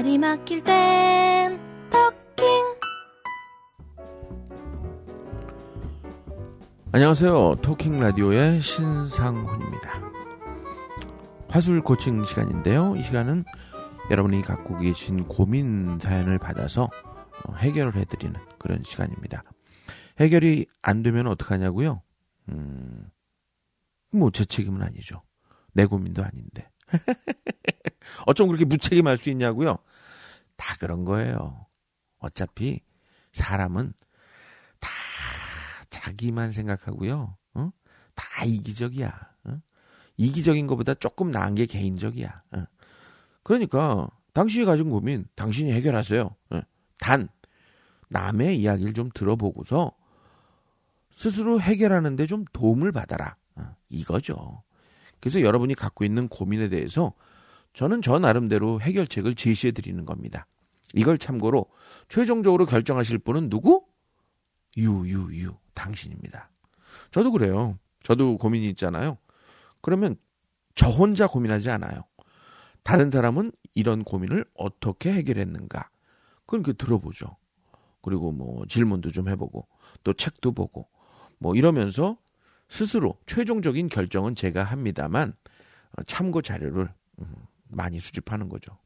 말이 막힐 땐 토킹 안녕하세요. 토킹 라디오의 신상훈입니다. 화술 코칭 시간인데요. 이 시간은 여러분이 갖고 계신 고민 사연을 받아서 어, 해결을 해드리는 그런 시간입니다. 해결이 안 되면 어떡하냐고요? 음, 뭐 제 책임은 아니죠. 내 고민도 아닌데. 어쩜 그렇게 무책임할 수 있냐고요? 다 그런 거예요. 어차피 사람은 다 자기만 생각하고요. 어? 다 이기적이야. 어? 이기적인 것보다 조금 나은 게 개인적이야. 어? 그러니까 당신이 가진 고민 당신이 해결하세요. 어? 단 남의 이야기를 좀 들어보고서 스스로 해결하는데 좀 도움을 받아라. 어, 이거죠. 그래서 여러분이 갖고 있는 고민에 대해서 저는 저 나름대로 해결책을 제시해 드리는 겁니다. 이걸 참고로 최종적으로 결정하실 분은 누구? 유유유 당신입니다. 저도 그래요. 저도 고민이 있잖아요. 그러면 저 혼자 고민하지 않아요. 다른 사람은 이런 고민을 어떻게 해결했는가? 그건 그 들어보죠. 그리고 뭐 질문도 좀 해보고 또 책도 보고 뭐 이러면서 스스로 최종적인 결정은 제가 합니다만 어, 참고 자료를 음, 많이 수집하는 거죠.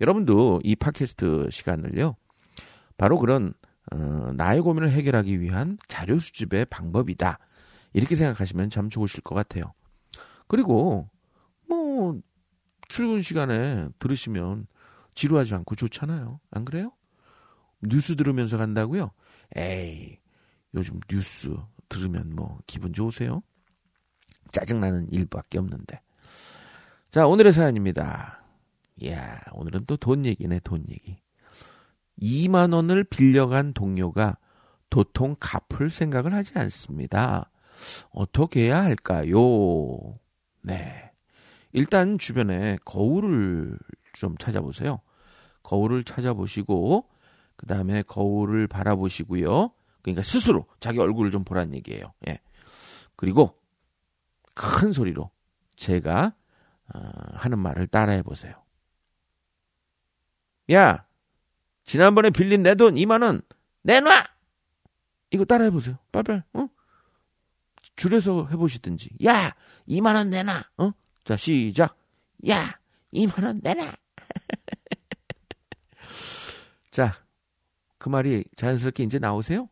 여러분도 이 팟캐스트 시간을요. 바로 그런 어, 나의 고민을 해결하기 위한 자료 수집의 방법이다. 이렇게 생각하시면 참 좋으실 것 같아요. 그리고 뭐 출근 시간에 들으시면 지루하지 않고 좋잖아요. 안 그래요? 뉴스 들으면서 간다고요? 에이, 요즘 뉴스 들으면 뭐 기분 좋으세요? 짜증나는 일밖에 없는데. 자, 오늘의 사연입니다. 이야, 오늘은 또 돈 얘기네, 돈 얘기. 2만 원을 빌려간 동료가 도통 갚을 생각을 하지 않습니다. 어떻게 해야 할까요? 네. 일단 주변에 거울을 좀 찾아보세요. 거울을 찾아보시고, 그 다음에 거울을 바라보시고요. 그러니까 스스로 자기 얼굴을 좀 보란 얘기예요. 예. 그리고 큰 소리로 제가 어, 하는 말을 따라해 보세요. 야, 지난번에 빌린 내 돈 2만 원 내놔. 이거 따라해 보세요. 빨빨. 어? 줄여서 해 보시든지. 야, 2만 원 내놔. 어? 자, 시작. 야, 2만 원 내놔. 자, 그 말이 자연스럽게 이제 나오세요?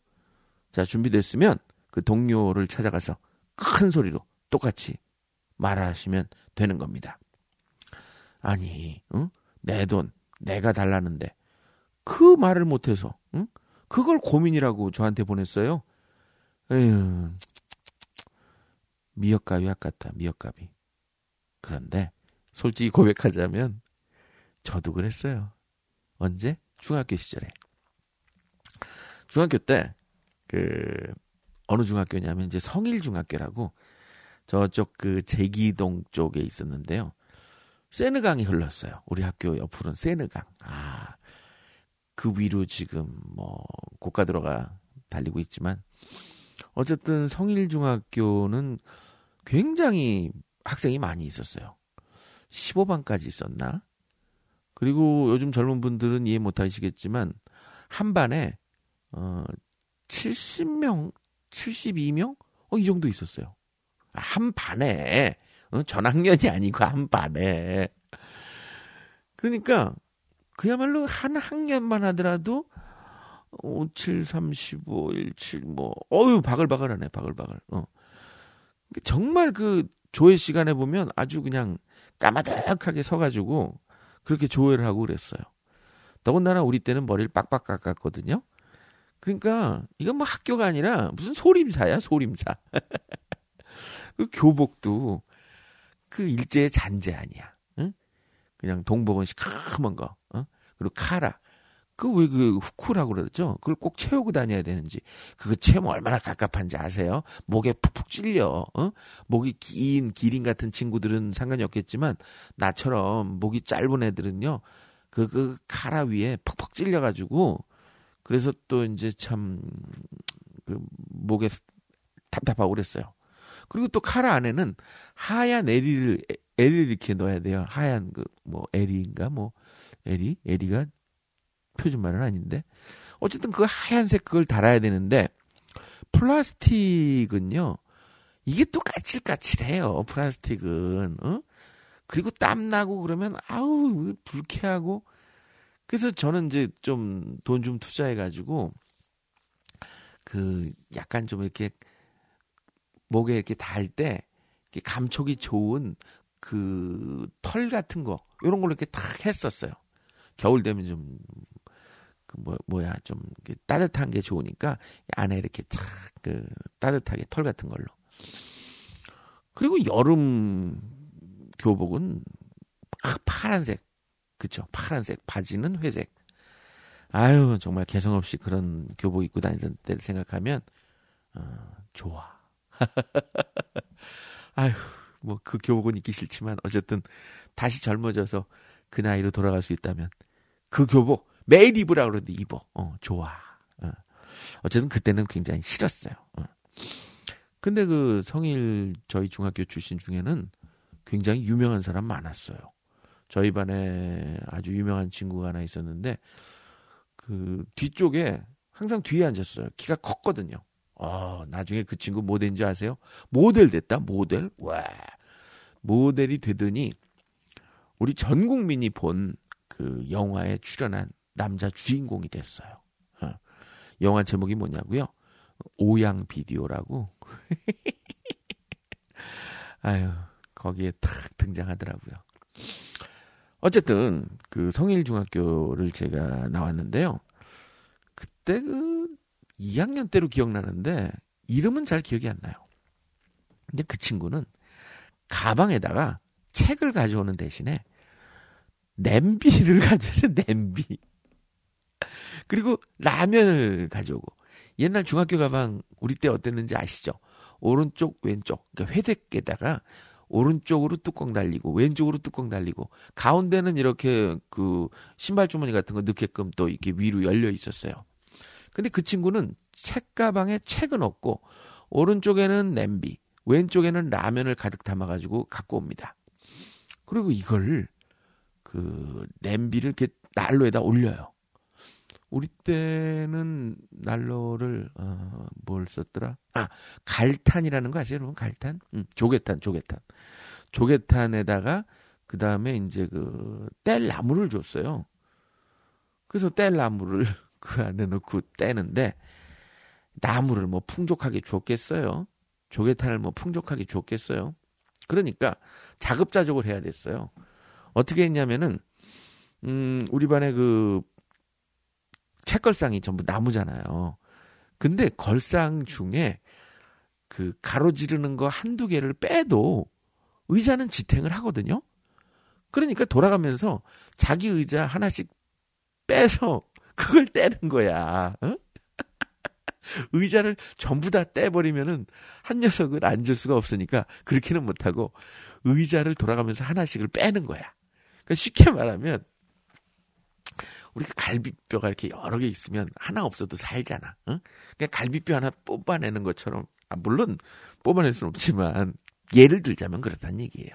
자, 준비됐으면 그 동료를 찾아가서 큰 소리로 똑같이 말하시면 되는 겁니다. 아니, 응? 내 돈, 내가 달라는데 그 말을 못해서, 응? 그걸 고민이라고 저한테 보냈어요. 에휴, 미역값이 아깝다, 미역값이. 그런데 솔직히 고백하자면 저도 그랬어요. 언제? 중학교 시절에. 중학교 때, 그, 어느 중학교냐면 이제 성일 중학교라고 저쪽 그 제기동 쪽에 있었는데요. 세느강이 흘렀어요. 우리 학교 옆으로는 세느강. 아, 그 위로 지금 뭐 고가 들어가 달리고 있지만 어쨌든 성일 중학교는 굉장히 학생이 많이 있었어요. 15반까지 있었나? 그리고 요즘 젊은 분들은 이해 못 하시겠지만 한 반에 어 70명, 72명? 어, 이 정도 있었어요. 한 반에 어, 전학년이 아니고 한 반에. 그러니까 그야말로 한 학년만 하더라도 5, 7, 35, 1, 7, 뭐, 어유 바글바글하네, 바글바글. 어. 정말 그 조회 시간에 보면 아주 그냥 까마득하게 서가지고 그렇게 조회를 하고 그랬어요. 더군다나 우리 때는 머리를 빡빡 깎았거든요. 그러니까 이건 뭐 학교가 아니라 무슨 소림사야, 소림사. 그 교복도 그 일제의 잔재 아니야. 응? 그냥 동복은 시커먼 거. 어? 그리고 카라. 그 왜 그 후쿠라고 그러죠? 그걸 꼭 채우고 다녀야 되는지. 그거 채우면 얼마나 갑갑한지 아세요? 목에 푹푹 찔려. 어? 목이 긴 기린 같은 친구들은 상관이 없겠지만 나처럼 목이 짧은 애들은요. 그, 그 카라 위에 퍽퍽 찔려 가지고 그래서 또 이제 참 그 목에 답답하고 그랬어요. 그리고 또 카라 안에는 하얀 LED, L을 이렇게 넣어야 돼요. 하얀 그뭐 L인가 뭐 L이 L이가 표준말은 아닌데 어쨌든 그 하얀색 그걸 달아야 되는데 플라스틱은요 이게 또 까칠까칠해요. 플라스틱은 어? 그리고 땀 나고 그러면 아우 불쾌하고 그래서 저는 이제 좀 돈 좀 투자해 가지고 그 약간 좀 이렇게 목에 이렇게 달 때 감촉이 좋은 그 털 같은 거 이런 걸로 이렇게 탁 했었어요. 겨울 되면 좀 그 뭐 뭐야 좀 따뜻한 게 좋으니까 안에 이렇게 탁 그 따뜻하게 털 같은 걸로. 그리고 여름 교복은 아, 파란색 그쵸 파란색 바지는 회색. 아유 정말 개성 없이 그런 교복 입고 다니던 때를 생각하면 어, 좋아. 아유 뭐 그 교복은 입기 싫지만 어쨌든 다시 젊어져서 그 나이로 돌아갈 수 있다면 그 교복 매일 입으라 그러는데 입어. 어, 좋아. 어. 어쨌든 그때는 굉장히 싫었어요. 어. 근데 그 성일 저희 중학교 출신 중에는 굉장히 유명한 사람 많았어요. 저희 반에 아주 유명한 친구가 하나 있었는데 그 뒤쪽에 항상 뒤에 앉았어요. 키가 컸거든요. 어, 나중에 그 친구 뭐 된지 아세요? 모델 됐다. 모델. 와. 모델이 되더니 우리 전 국민이 본 그 영화에 출연한 남자 주인공이 됐어요. 어. 영화 제목이 뭐냐고요? 오양 비디오라고. 아유, 거기에 탁 등장하더라고요. 어쨌든 그 성일 중학교를 제가 나왔는데요. 그때 그 2학년 때로 기억나는데 이름은 잘 기억이 안 나요. 근데 그 친구는 가방에다가 책을 가져오는 대신에 냄비를 가져와서 냄비. 그리고 라면을 가져오고 옛날 중학교 가방 우리 때 어땠는지 아시죠? 오른쪽 왼쪽 그러니까 회색에다가 오른쪽으로 뚜껑 달리고 왼쪽으로 뚜껑 달리고 가운데는 이렇게 그 신발 주머니 같은 거 넣게끔 또 이렇게 위로 열려 있었어요. 근데 그 친구는 책 가방에 책은 없고 오른쪽에는 냄비, 왼쪽에는 라면을 가득 담아 가지고 갖고 옵니다. 그리고 이걸 그 냄비를 이렇게 난로에다 올려요. 우리 때는 난로를 어, 뭘 썼더라? 아 갈탄이라는 거 아세요, 여러분? 갈탄? 음, 조개탄, 조개탄. 조개탄에다가 그 다음에 이제 그 뗄나무를 줬어요. 그래서 뗄나무를 그 안에 넣고 떼는데 나무를 뭐 풍족하게 줬겠어요. 조개탄을 뭐 풍족하게 줬겠어요. 그러니까 자급자족을 해야 됐어요. 어떻게 했냐면은 음 우리 반에 그 책걸상이 전부 나무잖아요. 근데 걸상 중에 그 가로지르는 거 한두 개를 빼도 의자는 지탱을 하거든요. 그러니까 돌아가면서 자기 의자 하나씩 빼서 그걸 떼는 거야. 어? 의자를 전부 다 떼버리면은 한 녀석을 앉을 수가 없으니까 그렇게는 못하고 의자를 돌아가면서 하나씩을 빼는 거야. 그러니까 쉽게 말하면 우리 가 갈비뼈가 이렇게 여러 개 있으면 하나 없어도 살잖아. 응? 그냥 갈비뼈 하나 뽑아내는 것처럼 아, 물론 뽑아낼 수는 없지만 예를 들자면 그렇다는 얘기예요.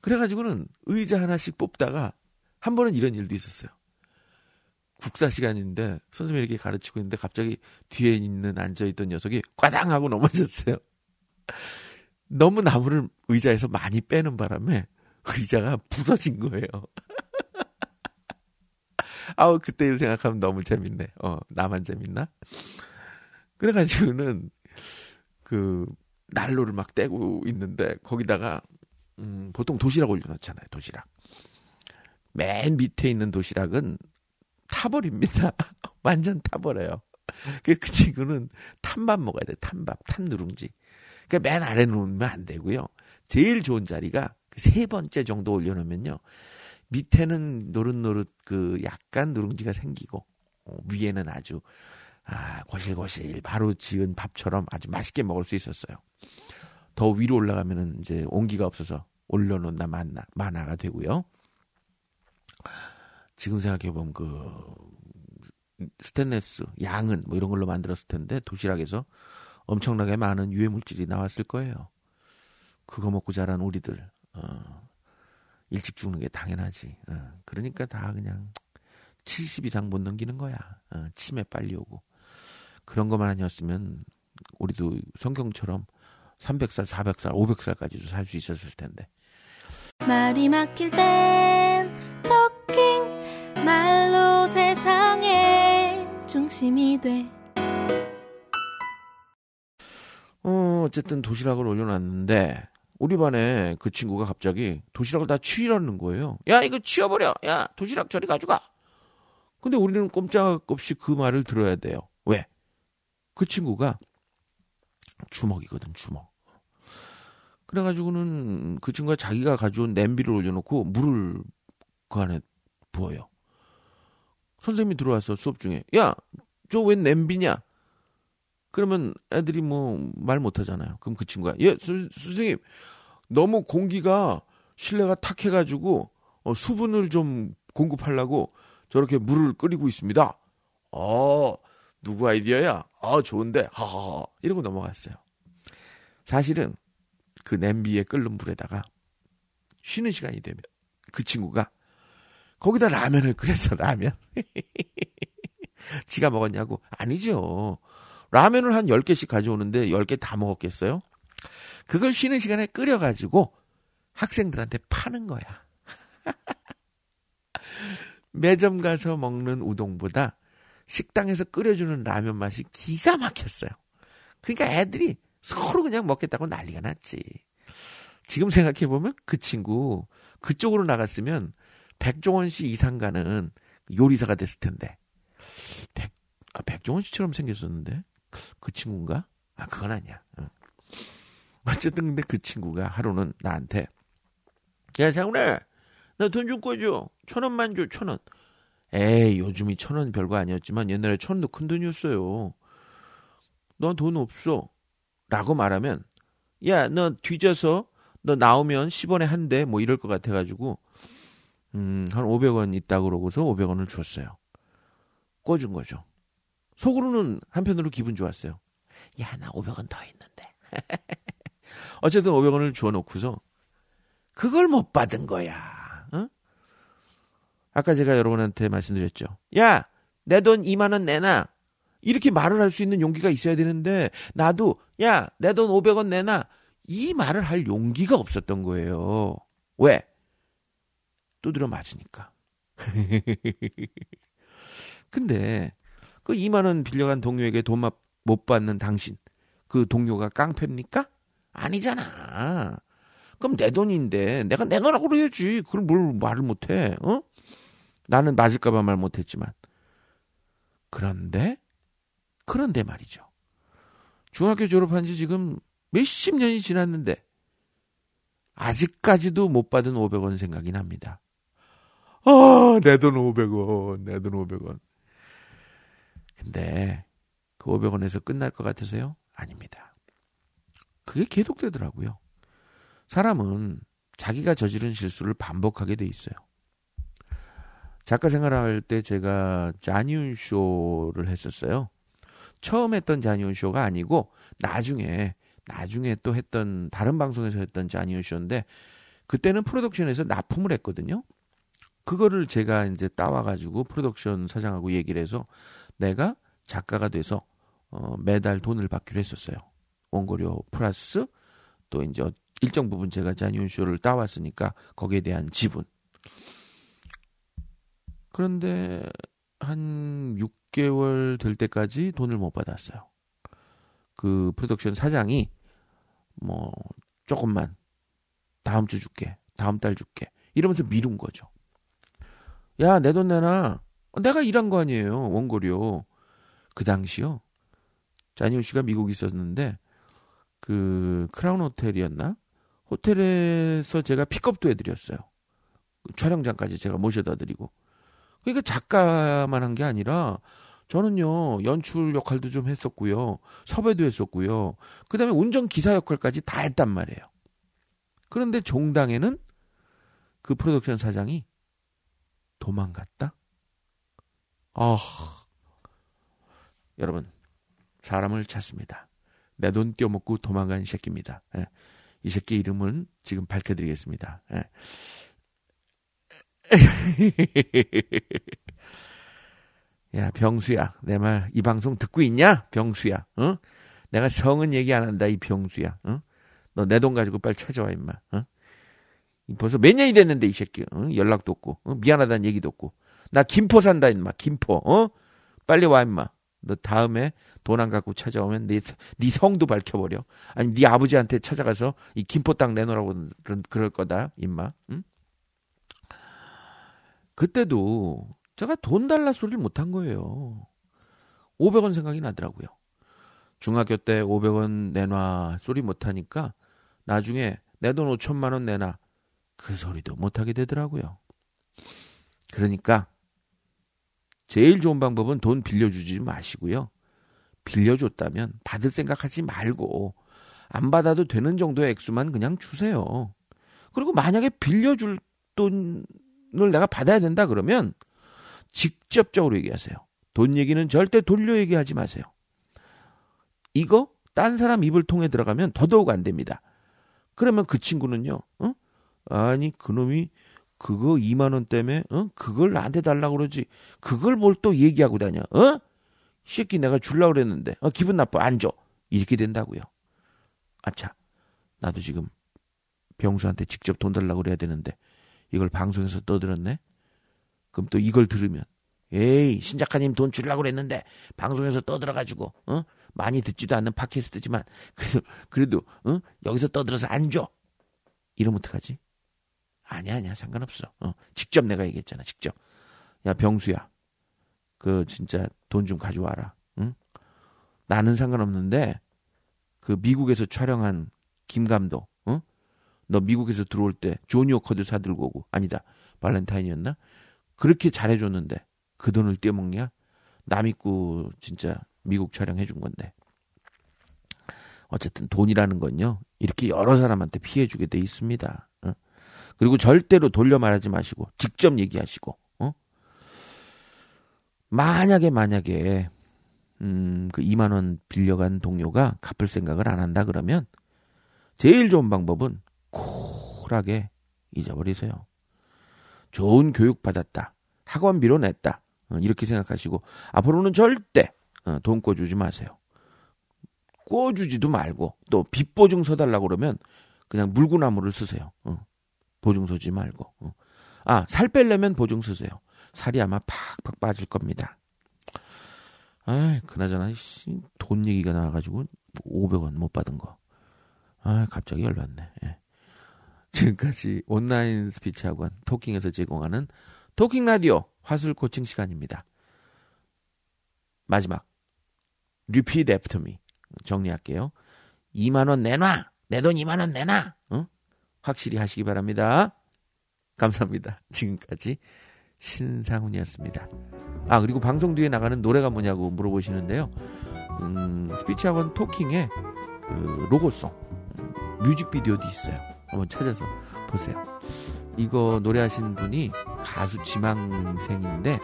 그래가지고는 의자 하나씩 뽑다가 한 번은 이런 일도 있었어요. 국사 시간인데 선생님이 이렇게 가르치고 있는데 갑자기 뒤에 있는 앉아있던 녀석이 꽈당 하고 넘어졌어요. 너무 나무를 의자에서 많이 빼는 바람에 의자가 부서진 거예요. 아우 그때 일 생각하면 너무 재밌네. 어 나만 재밌나? 그래가지고는 그 난로를 막 떼고 있는데 거기다가 음, 보통 도시락 올려놓잖아요. 도시락. 맨 밑에 있는 도시락은 타버립니다. 완전 타버려요. 그, 그 친구는 탄밥 먹어야 돼. 탄밥, 탄 누룽지. 그러니까 맨 아래 놓으면 안 되고요. 제일 좋은 자리가 그세 번째 정도 올려놓으면요. 밑에는 노릇노릇 그 약간 누룽지가 생기고 어, 위에는 아주 아, 고실고실 바로 지은 밥처럼 아주 맛있게 먹을 수 있었어요. 더 위로 올라가면은 이제 온기가 없어서 올려놓나 만나 만화가 되고요. 지금 생각해 보면 그 스테인레스 양은 뭐 이런 걸로 만들었을 텐데 도시락에서 엄청나게 많은 유해 물질이 나왔을 거예요. 그거 먹고 자란 우리들 어, 일찍 죽는 게 당연하지. 어, 그러니까 다 그냥 70 이상 못 넘기는 거야. 어, 치매 빨리 오고. 그런 것만 아니었으면 우리도 성경처럼 300살, 400살, 500살까지도 살 수 있었을 텐데. 말이 막힐 땐 토킹 말로 세상의 중심이 돼 어, 어쨌든 도시락을 올려놨는데 우리 반에 그 친구가 갑자기 도시락을 다 치우라는 거예요. 야 이거 치워버려. 야 도시락 저리 가져가. 근데 우리는 꼼짝없이 그 말을 들어야 돼요. 왜? 그 친구가 주먹이거든 주먹. 그래가지고는 그 친구가 자기가 가져온 냄비를 올려놓고 물을 그 안에 부어요. 선생님이 들어와서 수업 중에 야 저 웬 냄비냐? 그러면 애들이 뭐 말 못하잖아요. 그럼 그 친구가 예 수, 선생님 너무 공기가 실내가 탁해가지고 어, 수분을 좀 공급하려고 저렇게 물을 끓이고 있습니다. 어 누구 아이디어야? 아 좋은데 하하 이러고 넘어갔어요. 사실은 그 냄비에 끓는 물에다가 쉬는 시간이 되면 그 친구가 거기다 라면을 끓였어 라면. 지가 먹었냐고 아니죠. 라면을 한 10개씩 가져오는데 10개 다 먹었겠어요? 그걸 쉬는 시간에 끓여가지고 학생들한테 파는 거야. 매점 가서 먹는 우동보다 식당에서 끓여주는 라면 맛이 기가 막혔어요. 그러니까 애들이 서로 그냥 먹겠다고 난리가 났지. 지금 생각해보면 그 친구 그쪽으로 나갔으면 백종원 씨 이상 가는 요리사가 됐을 텐데. 백, 아, 백종원 씨처럼 생겼었는데. 그 친구인가? 아, 그건 아니야. 어. 어쨌든 근데 그 친구가 하루는 나한테 야, 장훈아, 나 돈좀 꿔줘. 천 원만 줘, 천 원. 에이, 요즘이 천 원 별거 아니었지만 옛날에 천 원도 큰 돈이었어요. 너돈 없어. 라고 말하면, 야, 너 뒤져서 너 나오면 10원에 한 대, 뭐 이럴 것 같아가지고, 음, 한 500원 있다 그러고서 500원을 줬어요. 꿔준 거죠. 속으로는 한편으로 기분 좋았어요. 야, 나 500원 더 있는데. 어쨌든 500원을 줘놓고서 그걸 못 받은 거야. 어? 아까 제가 여러분한테 말씀드렸죠. 야, 내 돈 2만 원 내놔. 이렇게 말을 할 수 있는 용기가 있어야 되는데 나도 야, 내 돈 500원 내놔. 이 말을 할 용기가 없었던 거예요. 왜? 두드려 맞으니까. 근데 그 2만 원 빌려간 동료에게 돈 못 받는 당신 그 동료가 깡패입니까? 아니잖아. 그럼 내 돈인데 내가 내놓으라고 그래야지. 그걸 뭘 말을 못해? 어? 나는 맞을까봐 말 못했지만. 그런데 그런데 말이죠. 중학교 졸업한 지 지금 몇십 년이 지났는데 아직까지도 못 받은 500원 생각이 납니다. 아, 내 돈 500원, 내 돈 500원. 근데 그 500원에서 끝날 것 같아서요? 아닙니다. 그게 계속되더라고요. 사람은 자기가 저지른 실수를 반복하게 돼 있어요. 작가 생활할 때 제가 자니윤 쇼를 했었어요. 처음 했던 자니윤 쇼가 아니고 나중에 나중에 또 했던 다른 방송에서 했던 자니윤 쇼인데 그때는 프로덕션에서 납품을 했거든요. 그거를 제가 이제 따와 가지고 프로덕션 사장하고 얘기를 해서 내가 작가가 돼서 어 매달 돈을 받기로 했었어요. 원고료 플러스 또 이제 일정 부분 제가 자니윤 쇼를 따왔으니까 거기에 대한 지분. 그런데 한 6개월 될 때까지 돈을 못 받았어요. 그 프로덕션 사장이 뭐 조금만 다음 주 줄게. 다음 달 줄게. 이러면서 미룬 거죠. 야, 내 돈 내놔. 내가 일한 거 아니에요. 원고료. 그 당시요. 자니오 씨가 미국에 있었는데 그 크라운 호텔이었나? 호텔에서 제가 픽업도 해드렸어요. 촬영장까지 제가 모셔다 드리고. 그러니까 작가만 한 게 아니라 저는요 연출 역할도 좀 했었고요 섭외도 했었고요 그 다음에 운전 기사 역할까지 다 했단 말이에요 그런데 종당에는 그 프로덕션 사장이 도망갔다 아 여러분 사람을 찾습니다 내 돈 떼어먹고 도망간 새끼입니다 예. 이 새끼 이름은 지금 밝혀드리겠습니다. 예. 야, 병수야. 내 말, 이 방송 듣고 있냐? 병수야. 어? 내가 성은 얘기 안 한다, 이 병수야. 어? 너내 돈 가지고 빨리 찾아와, 임마. 어? 벌써 몇 년이 됐는데, 이 새끼. 어? 연락도 없고, 어? 미안하다는 얘기도 없고. 나 김포 산다, 임마. 김포. 어? 빨리 와, 임마. 너 다음에 돈 안 갖고 찾아오면 네, 네 성도 밝혀버려. 아니, 네 아버지한테 찾아가서 이 김포 땅 내놓으라고 그럴 거다, 임마. 응? 그때도 제가 돈 달라 소리를 못 한 거예요. 500원 생각이 나더라고요. 중학교 때 500원 내놔 소리 못 하니까 나중에 내 돈 5천만 원 내놔 그 소리도 못 하게 되더라고요. 그러니까 제일 좋은 방법은 돈 빌려주지 마시고요. 빌려줬다면 받을 생각하지 말고 안 받아도 되는 정도의 액수만 그냥 주세요. 그리고 만약에 빌려줄 돈을 내가 받아야 된다 그러면 직접적으로 얘기하세요. 돈 얘기는 절대 돌려 얘기하지 마세요. 이거 딴 사람 입을 통해 들어가면 더더욱 안 됩니다. 그러면 그 친구는요, 어? 아니, 그놈이 그거 2만 원 때문에, 어? 그걸 나한테 달라고 그러지. 그걸 뭘 또 얘기하고 다녀, 어? 새끼 내가 줄라 그랬는데, 어, 기분 나빠, 안 줘. 이렇게 된다고요. 아차, 나도 지금 병수한테 직접 돈 달라고 그래야 되는데, 이걸 방송에서 떠들었네? 그럼 또 이걸 들으면 에이 신 작가님 돈 주려고 그랬는데 방송에서 떠들어가지고 어 많이 듣지도 않는 팟캐스트지만 그래도 그래도 어 여기서 떠들어서 안 줘. 이러면 어떡하지? 아니야 아니야 상관없어. 어 직접 내가 얘기했잖아 직접. 야 병수야 그 진짜 돈 좀 가져와라. 응? 나는 상관없는데 그 미국에서 촬영한 김 감독 어? 너 미국에서 들어올 때 조니 오커드 사들고 오고 아니다 발렌타인이었나? 그렇게 잘해 줬는데 그 돈을 떼먹냐? 남 있고 진짜 미국 촬영해 준 건데. 어쨌든 돈이라는 건요, 이렇게 여러 사람한테 피해 주게 돼 있습니다. 어? 그리고 절대로 돌려 말하지 마시고, 직접 얘기하시고, 어? 만약에, 만약에, 음, 그 2만 원 빌려간 동료가 갚을 생각을 안 한다 그러면, 제일 좋은 방법은 쿨하게 잊어버리세요. 좋은 교육 받았다. 학원비로 냈다. 어, 이렇게 생각하시고 앞으로는 절대 어, 돈 꿔주지 마세요. 꿔주지도 말고 또 빚보증 서달라고 그러면 그냥 물구나무를 쓰세요. 어, 보증 서지 말고. 아, 살 빼려면 보증 쓰세요. 살이 아마 팍팍 빠질 겁니다. 아, 그나저나 씨, 돈 얘기가 나와 가지고 500원 못 받은 거. 아, 갑자기 열받네. 예. 지금까지 온라인 스피치 학원 토킹에서 제공하는 토킹 라디오 화술 코칭 시간입니다. 마지막 after me 정리할게요. 2만 원 내놔. 내 돈 2만 원 내놔. 응? 확실히 하시기 바랍니다. 감사합니다. 지금까지 신상훈이었습니다. 아 그리고 방송 뒤에 나가는 노래가 뭐냐고 물어보시는데요. 음, 스피치 학원 토킹에 그 로고송 음, 뮤직비디오도 있어요. 한번 찾아서 보세요. 이거 노래하신 분이 가수 지망생인데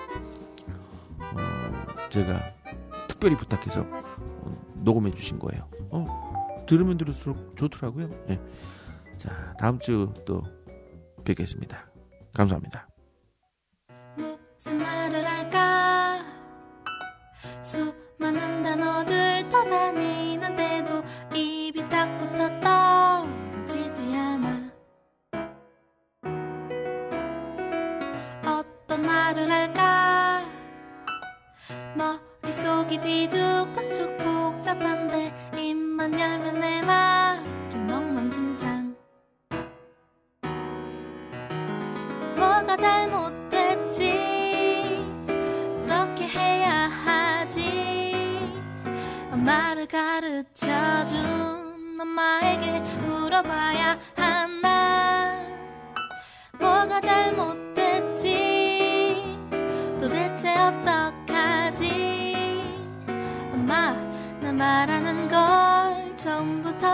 어, 제가 특별히 부탁해서 어, 녹음해 주신 거예요. 어, 들으면 들을수록 좋더라고요. 네. 자, 다음 주 또 뵙겠습니다. 감사합니다. 무슨 말을 할까? 수많은 단어들 떠다니는데도 입이 딱 붙었다.